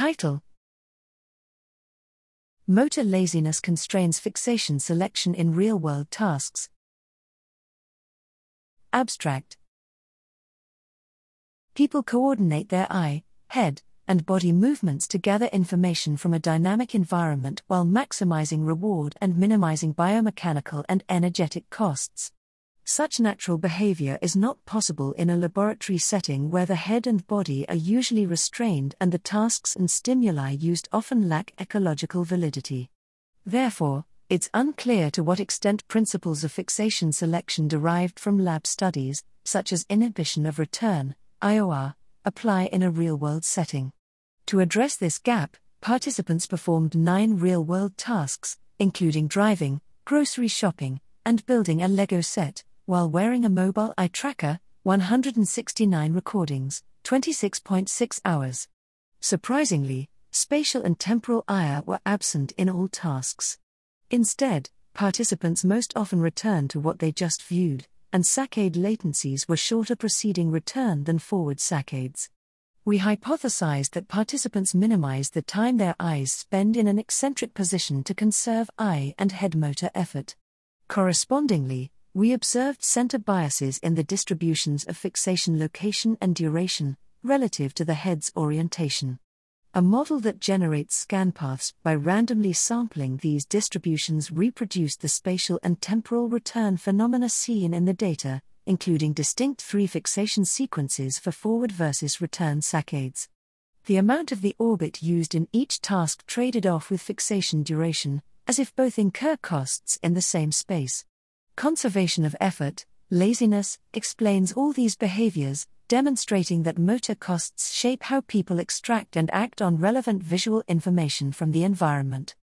Title Motor laziness constrains fixation selection in real world tasks. Abstract People coordinate their eye, head, and body movements to gather information from a dynamic environment while maximizing reward and minimizing biomechanical and energetic costs. Such natural behavior is not possible in a laboratory setting where the head and body are usually restrained and the tasks and stimuli used often lack ecological validity. Therefore, it's unclear to what extent principles of fixation selection derived from lab studies, such as inhibition of return, IOR, apply in a real world setting. To address this gap, participants performed nine real world tasks, including driving, grocery shopping, and building a Lego set, while wearing a mobile eye tracker, 169 recordings, 26.6 hours. Surprisingly, spatial and temporal IOR were absent in all tasks. Instead, participants most often returned to what they just viewed, and saccade latencies were shorter preceding return than forward saccades we hypothesized that participants minimize the time their eyes spend in an eccentric position to conserve eye and head motor effort. Correspondingly, we observed center biases in the distributions of fixation location and duration, relative to the head's orientation. A model that generates scan paths by randomly sampling these distributions reproduced the spatial and temporal return phenomena seen in the data, including distinct three fixation sequences for forward versus return saccades. The amount of the orbit used in each task traded off with fixation duration, as if both incur costs in the same space. Conservation of effort, laziness, explains all these behaviors, demonstrating that motor costs shape how people extract and act on relevant visual information from the environment.